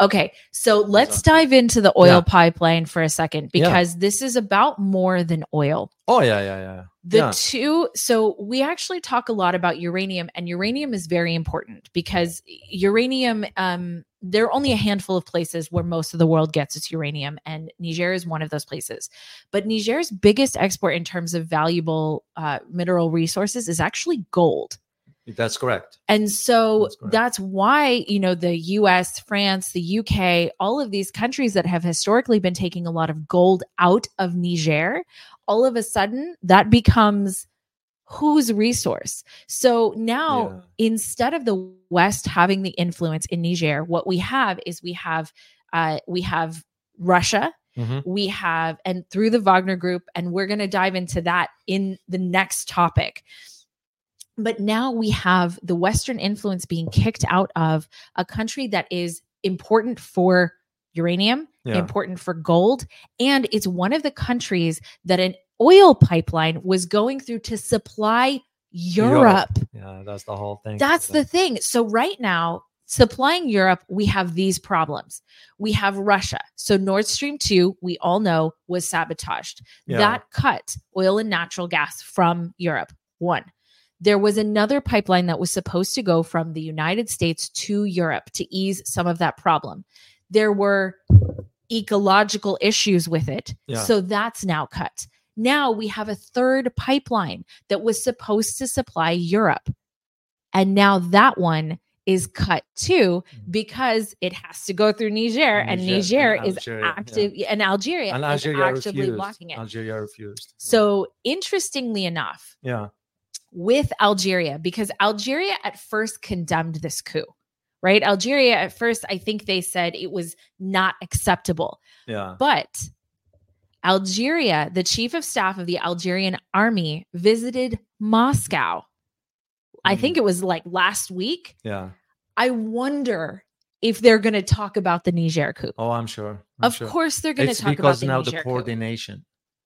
Okay, so let's dive into the oil Yeah. pipeline for a second Yeah. because this is about more than oil. Oh yeah, yeah, yeah. The yeah. two, so we actually talk a lot about uranium, and uranium is very important because uranium, um, there are only a handful of places where most of the world gets its uranium, and Niger is one of those places. But Niger's biggest export in terms of valuable uh, mineral resources is actually gold. That's correct. And so That's correct. that's, why, you know, the US, France, the UK, all of these countries that have historically been taking a lot of gold out of Niger, all of a sudden that becomes whose resource. So now instead of the West having the influence in Niger, what we have is we have uh, we have Russia, Mhm. we have and through the Wagner group, and we're going to dive into that in the next topic. But now we have the Western influence being kicked out of a country that is important for uranium, Yeah. important for gold, and it's one of the countries that an oil pipeline was going through to supply Europe. Yeah, that's the whole thing. That's the thing. So right now, supplying Europe, we have these problems. We have Russia. So Nord Stream 2, we all know was sabotaged. Yeah. That cut oil and natural gas from Europe. One. There was another pipeline that was supposed to go from the United States to Europe to ease some of that problem. There were ecological issues with it. Yeah. So that's now cut. Now we have a third pipeline that was supposed to supply Europe. And now that one is cut too mm-hmm. because it has to go through Niger, and Niger Niger and is Algeria, yeah. active and Algeria and is Algeria actively refused. blocking it. Algeria refused. So interestingly enough, yeah, with Algeria, because Algeria at first condemned this coup, right? Algeria at first, I think they said it was not acceptable. yeah, But Algeria, the chief of staff of the Algerian army, visited Moscow. I Mm. think it was like last week. yeah. I wonder if they're going to talk about the Niger coup. Oh, I'm sure. I'm of sure. course, they're going to talk about because the now Niger the coup.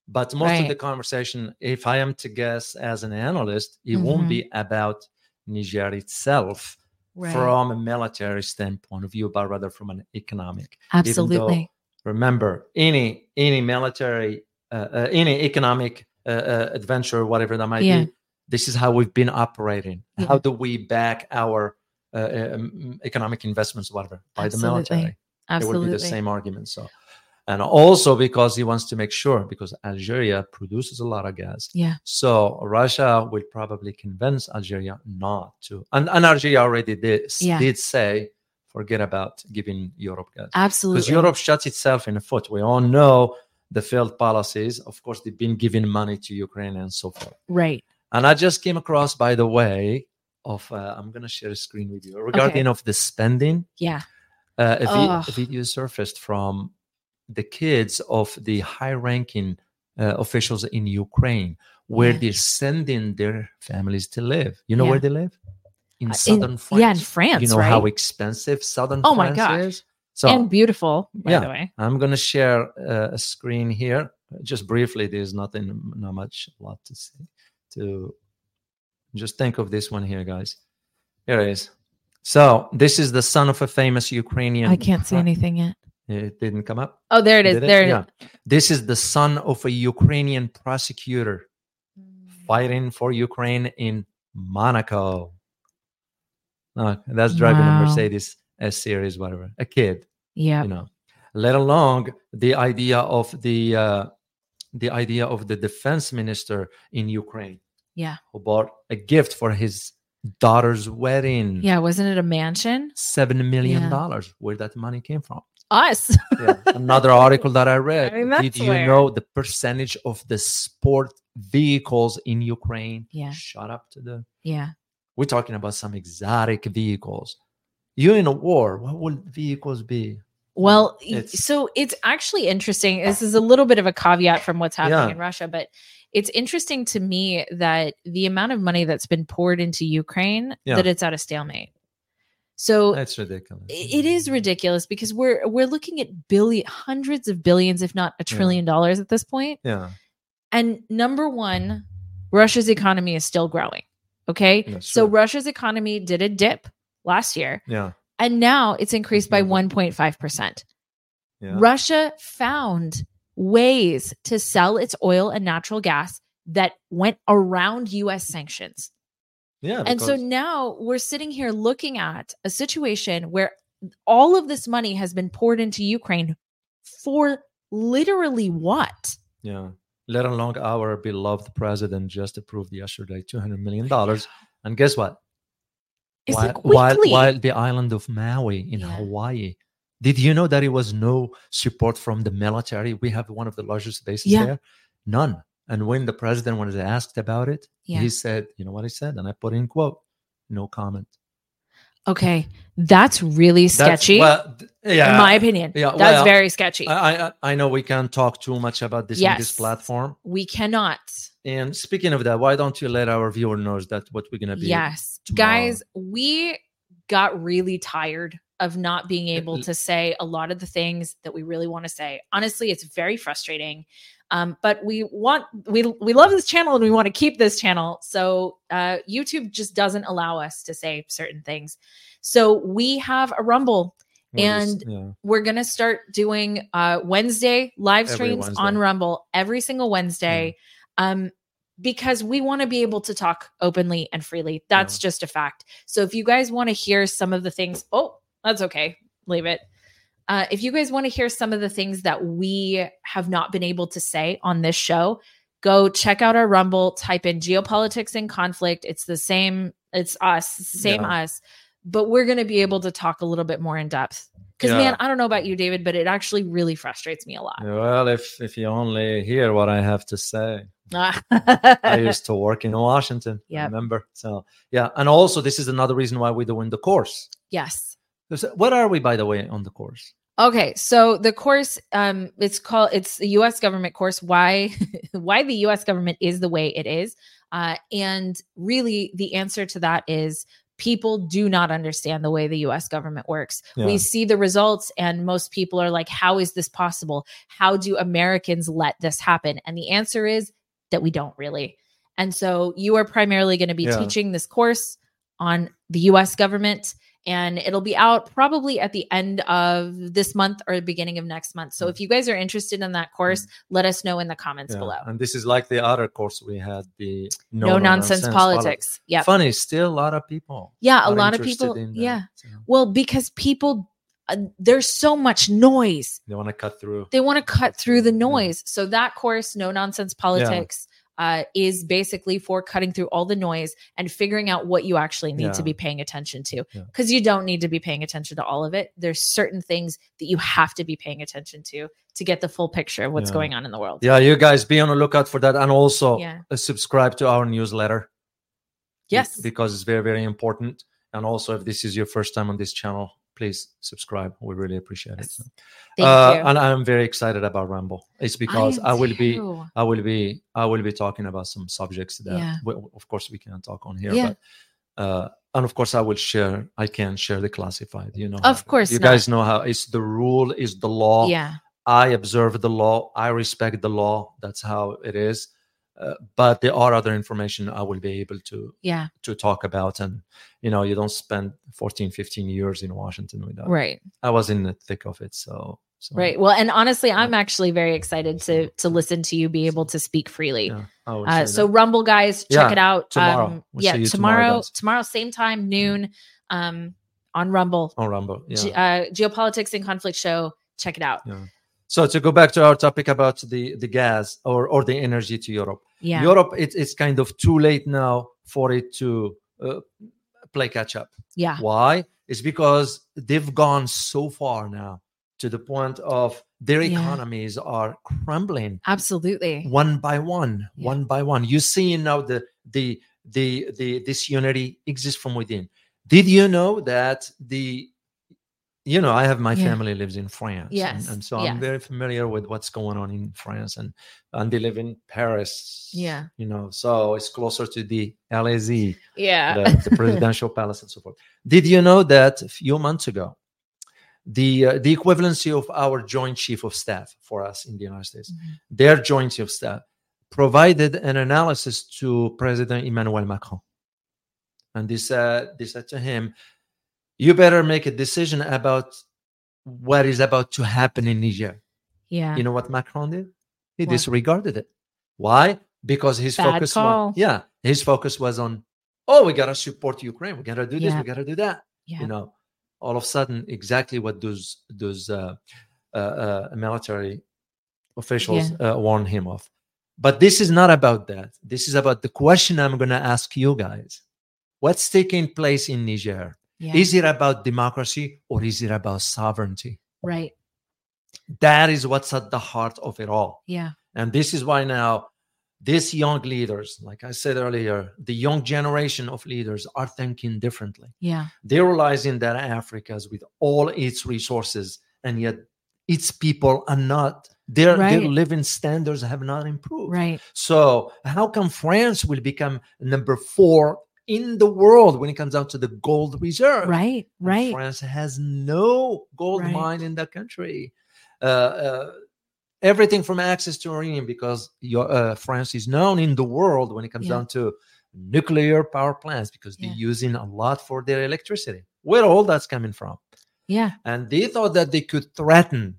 But most of the conversation, if I am to guess as an analyst, it won't Mhm. be about Niger itself Right. from a military standpoint of view, but rather from an economic. even though- Absolutely. remember any any military uh, uh, any economic uh, uh, adventure whatever that might Yeah. be this is how we've been operating Yeah. how do we back our uh, um, economic investments whatever by the Absolutely. military it Absolutely. would be the same argument so and also because he wants to make sure because algeria produces a lot of gas Yeah. so russia will probably convince algeria not to and, and algeria already did, Yeah. did say forget about giving europe gas Absolutely. because Europe shuts itself in the foot. We all know the failed policies. Of course, they've been giving money to Ukraine and so forth. Right. And I just came across, by the way, of uh, I'm going to share a screen with you regarding of the spending. Yeah. Uh, a, vi- a video surfaced from the kids of the high-ranking uh, officials in Ukraine, where Yeah. they're sending their families to live. You know Yeah. where they live? In Uh, in- southern France. yeah, in France, You know right? how expensive southern Oh my France gosh. is. So and beautiful, by yeah. the way. I'm going to share uh, a screen here. Just briefly, there's nothing, not much, a lot to see. To just think of this one here, guys. Here it is. So this is the son of a famous Ukrainian. I can't see anything yet. It didn't come up. Oh, there it is. Did it? There it is. yeah. This is the son of a Ukrainian prosecutor fighting for Ukraine in Monaco. No, that's driving Wow. a Mercedes S series, whatever. A kid Yeah. you know let alone the idea of the uh, the idea of the defense minister in ukraine Yeah. who bought a gift for his daughter's wedding Yeah. Wasn't it a mansion? seven million Yeah. dollars where that money came from Us. Yeah. another article that i read I mean, did you where- know the percentage of the sport vehicles in ukraine Yeah. Shut up to the yeah. we're talking about some exotic vehicles you're in a war what would vehicles be Well, It's- so it's actually interesting. This is a little bit of a caveat from what's happening Yeah. in Russia, but it's interesting to me that the amount of money that's been poured into Ukraine Yeah. that it's at a stalemate. So that's ridiculous it is ridiculous because we're we're looking at billion hundreds of billions, if not a Yeah. trillion dollars at this point. yeah And number one, Russia's economy is still growing. Okay. So. Russia's economy did a dip last year. Yeah. And now it's increased by Mhm. 1.5%. Yeah. Russia found ways to sell its oil and natural gas that went around US sanctions. Yeah. And so now we're sitting here looking at a situation where all of this money has been poured into Ukraine for literally what? yeah. Let alone our beloved president just approved yesterday two hundred million dollars, and guess what? It's while, like while, while the island of Maui in Yeah. Hawaii. Did you know that it was no support from the military? We have one of the largest bases Yeah. there. None. And when the president was asked about it, Yeah. he said, you know what he said? And I put in quote, no comment. Okay. That's really That's- sketchy. well, yeah. in my opinion. yeah, That's well, very sketchy. I, I I know we can't talk too much about this on this platform. we cannot. And speaking of that, why don't you let our viewer knows that what we're gonna be? Yes. tomorrow. Guys, we got really tired of not being uh, able to say a lot of the things that we really want to say. Honestly, it's very frustrating. Um, but we want we we love this channel and we want to keep this channel. So uh, YouTube just doesn't allow us to say certain things. So we have a Rumble. Is- and- yeah. We're gonna start doing uh, Wednesday live streams on Rumble every single Wednesday. Um, because we want to be able to talk openly and freely. That's just a fact. So if you guys want to hear some of the things, oh, that's okay. Leave it. Uh, if you guys want to hear some of the things that we have not been able to say on this show, go check out our Rumble, type in geopolitics in conflict. It's the same, it's us, same Yeah. us, but we're going to be able to talk a little bit more in depth. Because, Yeah. man, I don't know about you, David, but it actually really frustrates me a lot. Well, if if you only hear what I have to say. I used to work in Washington. Yep. Remember? So yeah, and also this is another reason why we're doing the course. yes. What are we, by the way, on the course? Okay, so the course um it's called it's the US government course why why the US government is the way it is. Uh and really the answer to that is people do not understand the way the US government works. Yeah. We see the results and most people are like how is this possible? How do Americans let this happen? And the answer is that we don't really. And so you are primarily going to be Yeah. teaching this course on the US government and it'll be out probably at the end of this month or the beginning of next month. So if you guys are interested in that course, let us know in the comments Mm. Yeah, below. And this is like the other course we had, the No, nonsense, politics. Yeah. Funny, still a lot of people. Yeah, a lot of people. Yeah. So Well, because people uh, there's so much noise. they want to cut through. They want to cut through the Yeah. noise. So that course, No Nonsense Politics, uh, is basically for cutting through all the noise and figuring out what you actually need to be paying attention to. Yeah. Because you don't need to be paying attention to all of it. There's certain things that you have to be paying attention to to get the full picture of what's Yeah. going on in the world. Yeah, you guys be on the lookout for that, and also Yeah. uh, subscribe to our newsletter. Yes. because it's very very important. And also, if this is your first time on this channel, please subscribe. We really appreciate it. Yes. So, Thank uh, you. And I'm very excited about Rumble. It's because I, am will be. I will be I will be talking about some subjects that Yeah. we, of course we can't talk on here, Yeah. but uh, and of course I will share I can share the classified. You know, Of how- course you not. guys know how it's the rule is the law. Yeah. I observe the law. I respect the law. That's how it is. Uh, but there are other information I will be able to Yeah. to talk about and you know you don't spend 14 15 years in washington without Right. i was in the thick of it so, so Right. Well, and honestly, I'm actually very excited to to listen to you be able to speak freely. yeah, Uh, so that. Rumble guys, check Yeah, it out. tomorrow. Um, We'll yeah, tomorrow, tomorrow, tomorrow, same time, noon, um, on Rumble. on rumble yeah. Ge- uh, Geopolitics in Conflict Show. Check it out. yeah so to go back to our topic about the the gas or or the energy to europe Yeah. europe it, it's kind of too late now for it to uh, play catch up yeah. Why? It's because they've gone so far now to the point of their Yeah. economies are crumbling Absolutely. one by one, Yeah. one by one. You see now the the the the this unity exists from within. Did you know that the you know, I have my Yeah. family lives in France. and- Yes, And, so yes. I'm very familiar with what's going on in France and and they live in Paris. Yeah. You know, so it's closer to the Élysée Yeah. the, the presidential palace and so forth. Did you know that a few months ago, the uh, the equivalency of our joint chief of staff for us in the United States, Mhm. their joint chief of staff, provided an analysis to President Emmanuel Macron, and they said they said to him, you better make a decision about what is about to happen in Niger. Yeah. You know what Macron did? He What? disregarded it. Why? Because his Bad focus call. was yeah, his focus was on oh, we gotta support Ukraine, we gotta do this, Yeah. we gotta do that. yeah. You know, all of a sudden, exactly what those those uh, uh, uh, military officials uh, warned him of. But this is not about that. This is about the question I'm going to ask you guys: What's taking place in Niger? Yeah. Is it about democracy or is it about sovereignty? right. That is what's at the heart of it all. Yeah. And this is why now these young leaders, like I said earlier, the young generation of leaders are thinking differently. Yeah. They're realizing that Africa's with all its resources, and yet its people are not, their, their living standards have not improved. Right. So, how come France will become number four in the world when it comes down to the gold reserve? Right. And Right. France has no gold Right. mine in the country. Uh, uh, everything from access to uranium, because your, uh, France is known in the world when it comes Yeah. down to nuclear power plants because Yeah. they're using a lot for their electricity. Where all that's coming from? Yeah. And they thought that they could threaten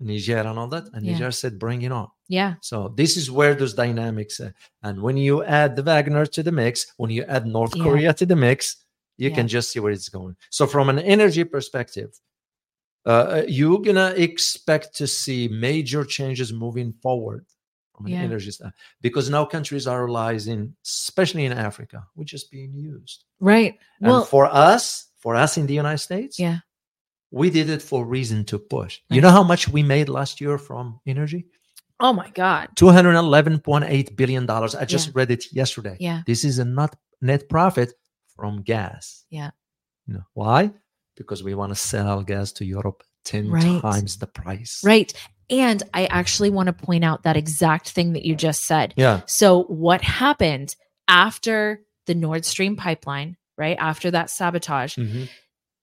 Niger and all that, and Yeah. Niger said, "Bring it on." Yeah. So this is where those dynamics, uh, and when you add the Wagner to the mix, when you add North Yeah. Korea to the mix, you Yeah. can just see where it's going. So from an energy perspective, uh, you're gonna expect to see major changes moving forward from an energy standpoint because now countries are realizing, especially in Africa, which is being used. Right. And Well, for us, for us in the United States, yeah. We did it for reason to push. You know how much we made last year from energy? Oh my God. $211.8 billion. I just Yeah. read it yesterday. Yeah. This is a not net profit from gas. Yeah. You know, why? Because we want to sell gas to Europe 10 Right. times the price. Right. And I actually want to point out that exact thing that you just said. Yeah. So, what happened after the Nord Stream pipeline, right? After that sabotage, Mhm.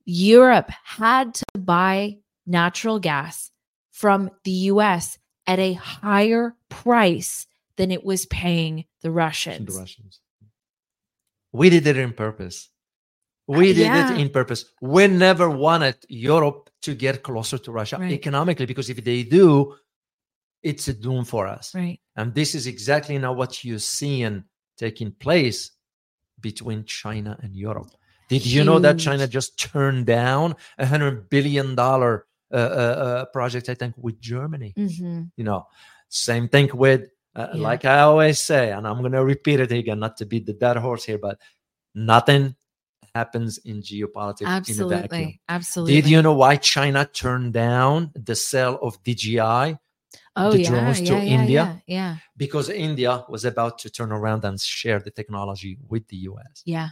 Europe had to buy natural gas from the US at a higher price than it was paying the Russians. The Russians. We did it in purpose. We Uh, did yeah. it in purpose. We never wanted Europe to get closer to Russia Right. economically because if they do, it's a doom for us. Right. And this is exactly now what you're seeing taking place between China and Europe. Did you know that China just turned down a hundred billion dollar uh, uh, uh, project? I think with Germany. hmm You know, same thing with uh, Yeah. like I always say, and I'm going to repeat it again, not to beat the dead horse here, but nothing happens in geopolitics in a vacuum. Absolutely. Absolutely. Did you know why China turned down the sale of DJI? oh, the yeah, drones to yeah, India? Yeah. Yeah. because India was about to turn around and share the technology with the US. Yeah.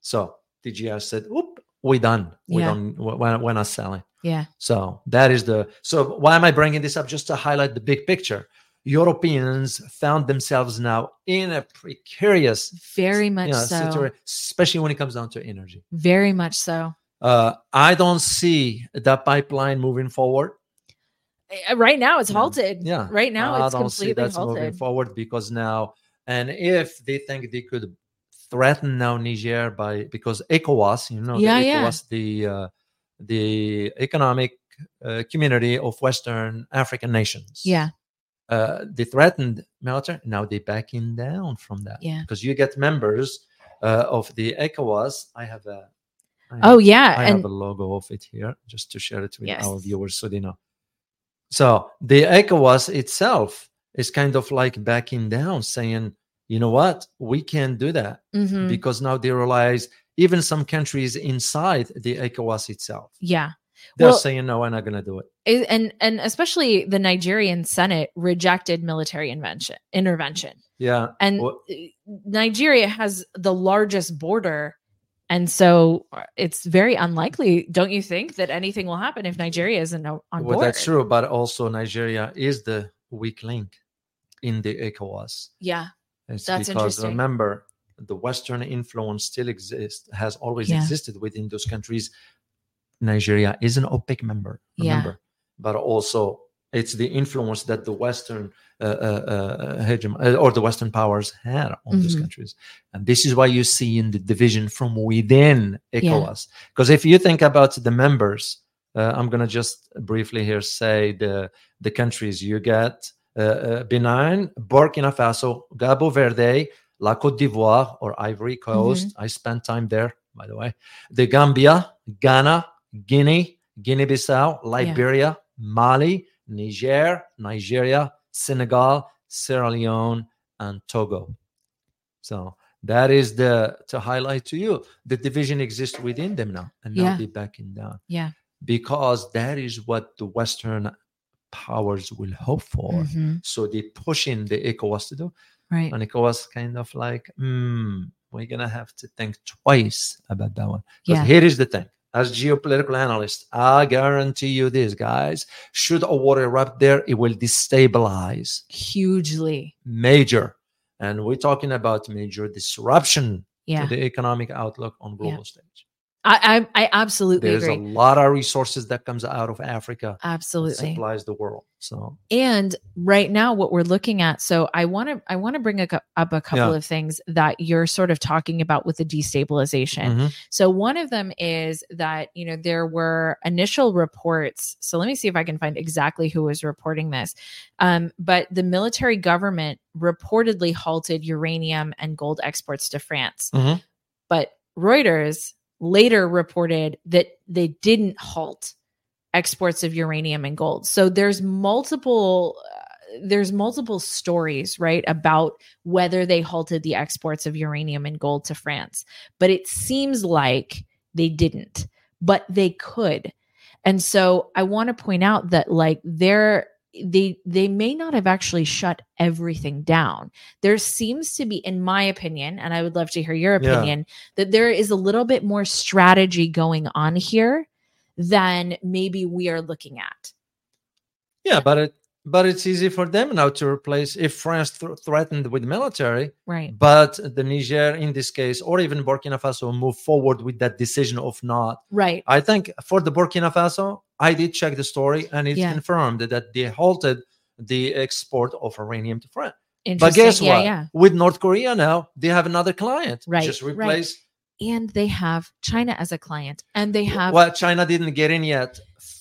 So DJI said, "Oop, we done. We Yeah. don't. We're, we're not selling." Yeah. So that is the. So why am I bringing this up? Just to highlight the big picture. Europeans found themselves now in a precarious, Very you much know, so. situa- especially when it comes down to energy. Very much so. Uh, I don't see that pipeline moving forward. Uh, Right now, it's halted. Yeah, Right now, I it's don't see completely that's moving forward because now, and if they think they could threaten now Niger by because ECOWAS, you know, Yeah, the yeah. ECOWAS, the uh, the economic uh, community of Western African nations, Yeah. uh, they threatened military. Now they're backing down from that, Yeah. because you get members uh, of the ECOWAS. I have a, I Oh, have- yeah. I and have a logo of it here just to share it with our viewers so they know. So the ECOWAS itself is kind of like backing down, saying, you know what, we can't do that Mhm. because now they realize even some countries inside the ECOWAS itself, yeah. they're Well- saying, no, we're not going to do it. And and especially the Nigerian Senate rejected military invention intervention. Yeah. And Well- Nigeria has the largest border and so uh, it's very unlikely, don't you think, that anything will happen if Nigeria isn't on Well, that's true. But also, Nigeria is the weak link in the ECOWAS. Yeah. It's That's because remember, the Western influence still exists, has always Yeah. existed within those countries. Nigeria is an OPEC member, Yeah. but also It's the influence that the Western uh, uh, uh, hegemon uh, or the Western powers had on these Mhm. countries, and this is why you see in the division from within ECOWAS. Because if you think about the members, uh, I'm gonna just briefly here say the the countries you get: Benin, Burkina Faso, Cabo Verde, La Côte d'Ivoire or Ivory Coast. Mm-hmm. I spent time there, by the way. The Gambia, Ghana, Guinea, Guinea-Bissau, Liberia, Mali, Niger, Nigeria, Senegal, Sierra Leone, and Togo. So that is the to highlight to you the division exists within them now and Yeah. not be backing down Yeah. because that is what the Western powers will hope for. Mhm. So they push in the ECOWAS to do, Right. and ECOWAS kind of like, hmm, we're gonna have to think twice about that one. Because Yeah. here is the thing. As geopolitical analyst, I guarantee you this, guys. Should a war erupt there, it will destabilize Hugely. major, and we're talking about major disruption Yeah. to the economic outlook on global stage. I, I I absolutely There's a lot of resources that comes out of Africa Absolutely. supplies the world. So and right now what we're looking at so i want to i want to bring a, up a couple Yeah. of things that you're sort of talking about with the destabilization mhm. so one of them is that you know there were initial reports so let me see if i can find exactly who was reporting this um, but the military government reportedly halted uranium and gold exports to france Mhm. but reuters later reported that they didn't halt exports of uranium and gold. So there's multiple uh, there's multiple stories, right, about whether they halted the exports of uranium and gold to France. But it seems like they didn't, but they could. And so I want to point out that like they're they they may not have actually shut everything down. There seems to be in my opinion and I would love to hear your Yeah. opinion that there is a little bit more strategy going on here than maybe we are looking at. yeah, but it but it's easy for them now to replace if France th- threatened with military, Right. but the Niger in this case, or even Burkina Faso, move forward with that decision of not. Right. I think for the Burkina Faso, I did check the story and it's Yeah. confirmed that they halted the export of uranium to France. But guess yeah, what? yeah. With North Korea now, they have another client. Right, Just right. And they have China as a client. And they have well, China didn't get in yet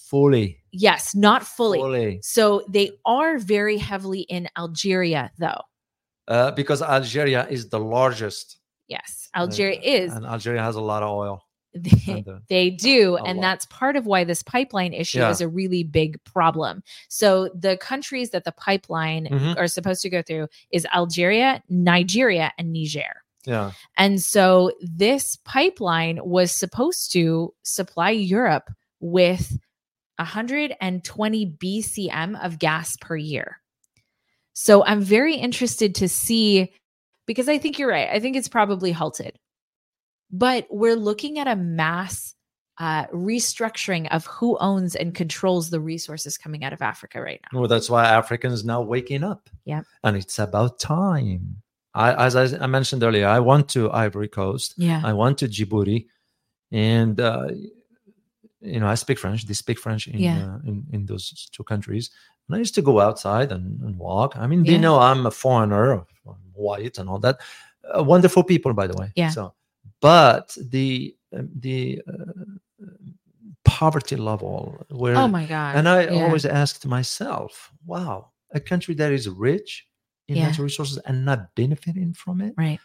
fully. yes, not fully. Fully. So they are very heavily in Algeria though. Uh, because Algeria is the largest. Yes. Algeria is And Algeria has a lot of oil. They, they do and lot. that's part of why this pipeline issue Yeah. is a really big problem so the countries that the pipeline Mhm. are supposed to go through is algeria nigeria and niger yeah. and so this pipeline was supposed to supply europe with 120 bcm of gas per year so i'm very interested to see because i think you're right i think it's probably halted but we're looking at a mass uh, restructuring of who owns and controls the resources coming out of Africa right now. Well, that's why Africans now waking up. Yep. And it's about time. I, as I, I mentioned earlier, I went to Ivory Coast. Yeah. I went to Djibouti, and uh, you know I speak French. They speak French in Yeah. uh, in, in those two countries. And I used to go outside and, and walk. I mean, they Yeah. know I'm a foreigner, I'm white, and all that. Uh, wonderful people, by the way. Yeah. So, but the um, the uh, poverty level where Oh my God. and I Yeah. always asked myself, wow, a country that is rich in Yeah. natural resources and not benefiting from it. Right.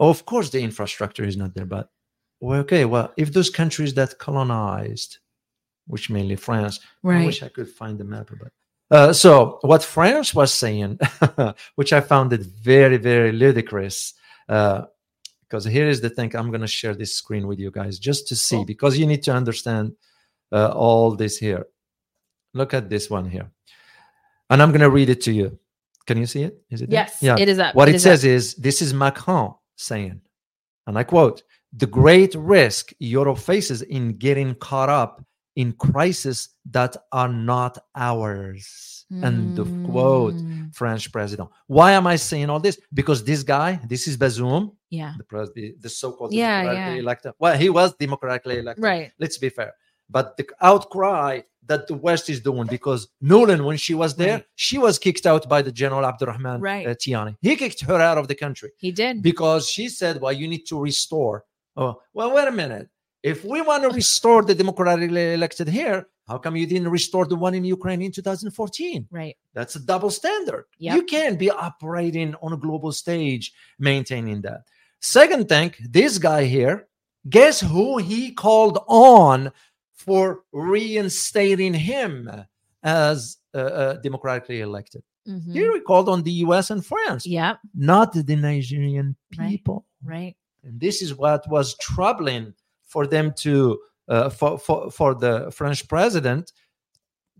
Of course, the infrastructure is not there, but well, okay, well, if those countries that colonized, which mainly France, right. I wish I could find the map, but uh, so what France was saying, which I found it very, very ludicrous. Uh, because here is the thing, I'm going to share this screen with you guys just to see, Cool. because you need to understand uh, all this here. Look at this one here, and I'm going to read it to you. Can you see it? Is it? there? yeah It is up. What it, is says up. is this is Macron saying, and I quote, the great risk Europe faces in getting caught up in crises that are not ours. End of quote. Mm, French president. Why am I saying all this? Because this guy, this is Bazoum, Yeah. the pres- the, the so-called Yeah, democratically yeah. elected. Well, he was democratically elected. Right. Let's be fair. But the outcry that the West is doing because Nuland, when she was there, Right. she was kicked out by the General Abdurrahman Right. uh, Tiani. He kicked her out of the country He did. because she said, "Well, you need to restore." Oh, well, wait a minute. If we want to restore the democratically elected here, how come you didn't restore the one in Ukraine in 2014? Right. That's a double standard. Yep. You can't be operating on a global stage maintaining that. Second thing, this guy here, guess who he called on for reinstating him as uh, uh, democratically elected? Mhm. He called on the US and France, Yeah. not the Nigerian Right. people. Right. And this is what was troubling for them to, uh, for, for, for the French president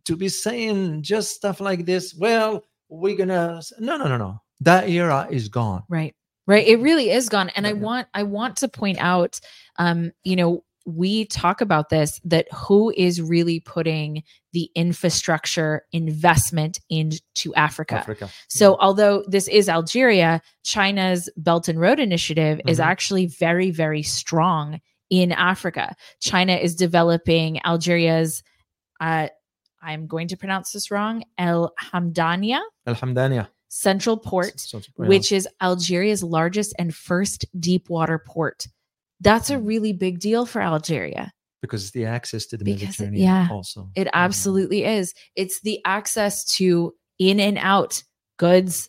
to be saying just stuff like this. Well, we're gonna no, no, no, no. That era is gone. Right. Right. It really is gone. And I want I want to point out um, you know, we talk about this that who is really putting the infrastructure investment into Africa. Africa. So, although this is Algeria, China's Belt and Road Initiative is Mhm. actually very, very strong in Africa. China is developing Algeria's, uh, I'm going to pronounce this wrong, El Hamdania Alhamdulillah. Central Port, yeah. which is Algeria's largest and first deep water port. That's a really big deal for Algeria. because it's the access to the Because it- Mediterranean yeah, also. It Yeah. absolutely is. It's the access to in and out goods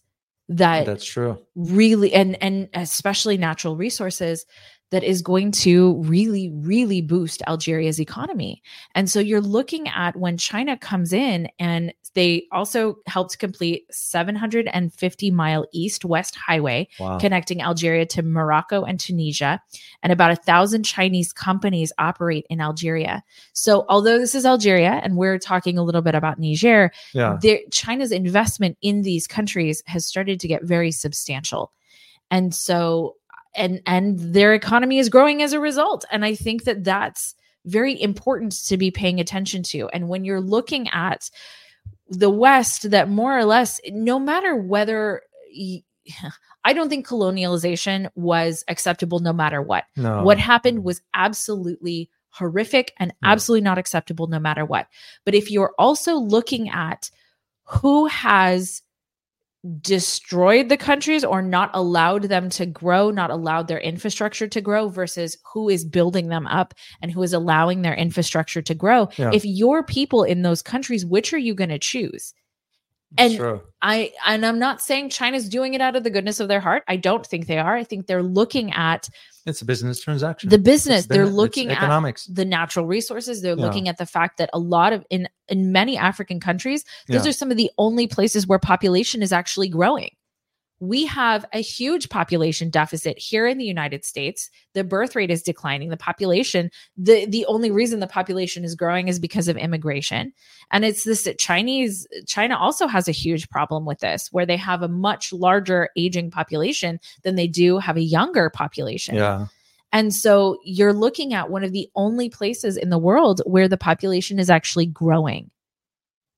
that That's true. really and and especially natural resources that is going to really really boost Algeria's economy. And so you're looking at when China comes in and they also helped complete 750 mile east west highway Wow. connecting Algeria to Morocco and Tunisia. And about a thousand Chinese companies operate in Algeria. So, although this is Algeria and we're talking a little bit about Niger, yeah. China's investment in these countries has started to get very substantial. And so, and and their economy is growing as a result. And I think that that's very important to be paying attention to. And when you're looking at the West, that more or less, no matter whether I don't think colonialization was acceptable no matter what. No. What happened was absolutely horrific and absolutely not acceptable no matter what. But if you're also looking at who has destroyed the countries or not allowed them to grow, not allowed their infrastructure to grow versus who is building them up and who is allowing their infrastructure to grow. Yeah. If your people in those countries, which are you going to choose? And- true. I and I'm not saying China's doing it out of the goodness of their heart. I don't think they are. I think they're looking at It's a business transaction. the business. They're looking at economics. the natural resources. They're Yeah. looking at the fact that a lot of in in many African countries, those Yeah. are some of the only places where population is actually growing. We have a huge population deficit here in the United States. The birth rate is declining. The population, the the only reason the population is growing is because of immigration. And it's this Chinese China also has a huge problem with this where they have a much larger aging population than they do have a younger population. Yeah. And so you're looking at one of the only places in the world where the population is actually growing.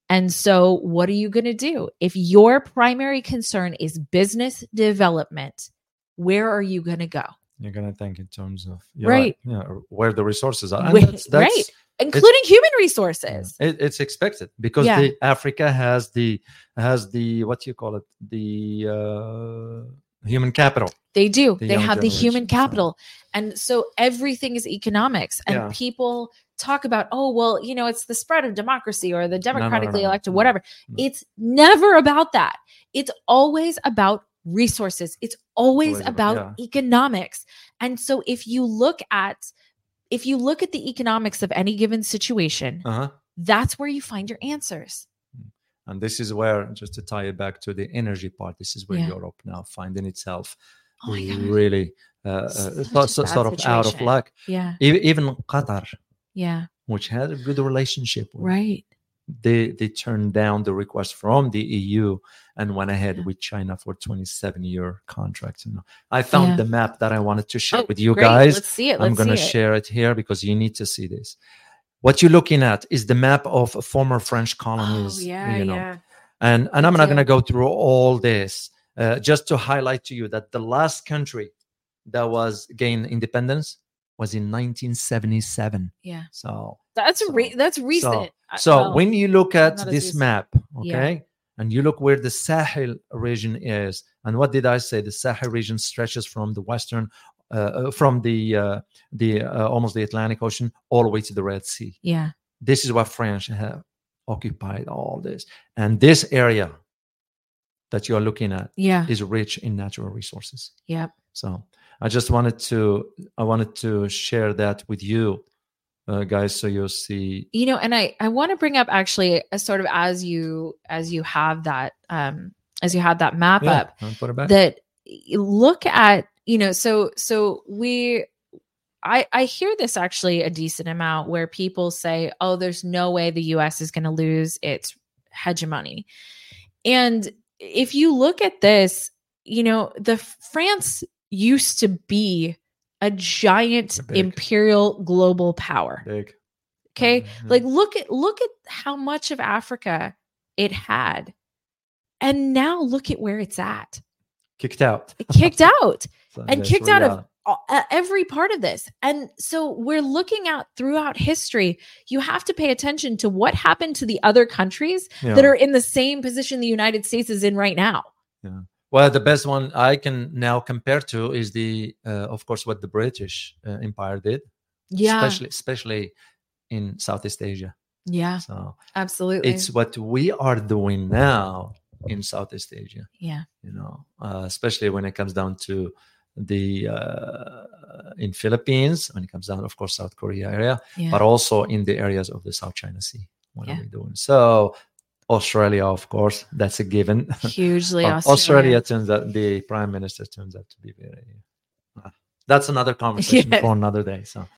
And so, what are you going to do? If your primary concern is business development, where are you going to go? You're gonna think in terms of you're Right. Yeah, where the resources are. And that's, that's, right. Including human resources. It, it's expected because Yeah. the Africa has the has the what do you call it the uh, human capital. They do. the they have the human so- capital. And so everything is economics. And Yeah. people talk about, oh, well, you know, it's the spread of democracy or the no, no, democratically no, elected, no, whatever. no. It's never about that. It's always about resources. It's always always about about- economics. And so if you look at if you look at the economics of any given situation, Uh-huh. that's where you find your answers. And this is where, just to tie it back to the energy part, this is where Yeah. Europe now finding itself Oh really uh, uh, Such so- a so- bad sort of out of luck. Yeah. E- Even Qatar, Yeah. which had a good relationship with Right. they they turned down the request from the EU and went ahead Yeah. with China for 27 year contract. Know, I found Yeah. the map that I wanted to share Oh, with you great. guys. Let's see it. I'm going to share it here because you need to see this. What you're looking at is the map of former French colonies. Oh, yeah, you know, yeah. and and I'm not going to go through all this. Uh, just to highlight to you that the last country that was gained independence was in 1977. Yeah. So That's So- re- that's recent. Uh, So well, when you look at this recent. map, Yeah. okay, and you look where the Sahel region is, and what did I say? The Sahel region stretches from the western, uh, uh, from the uh, the uh, almost the Atlantic Ocean all the way to the Red Sea. yeah, This is what French have occupied all this, and this area that you are looking at yeah, is rich in natural resources. Yep. So I just wanted to I wanted to share that with you, uh, guys, so you'll see. you know and i i want to bring up actually a sort of as you as you have that um as you had that map Yeah, up put it back. that look at you know so so we i i hear this actually a decent amount where people say oh there's no way the us is going to lose its hegemony and if you look at this you know the france used to be a giant imperial global power. Big. okay? Mhm. like look at look at how much of africa it had. And now look at where it's at. Kicked out. Kicked out. So and kicked out of every part of this. And so we're looking at throughout history. You have to pay attention to what happened to the other countries that are in the same position the united states is in right now Well, the best one I can now compare to is the, uh, of course, what the British uh, Empire did, yeah especially especially in Southeast Asia. yeah So absolutely it's what we are doing now in Southeast Asia. yeah You know, uh, especially when it comes down to the uh, in Philippines, when it comes down, of course, South Korea area, yeah but also in the areas of the South China Sea. What Yeah. are we doing? So Australia, of course, that's a given. hugely Uh, australia, Australia turns out the prime minister turns out to be very. uh, that's another conversation Yes. for another day. So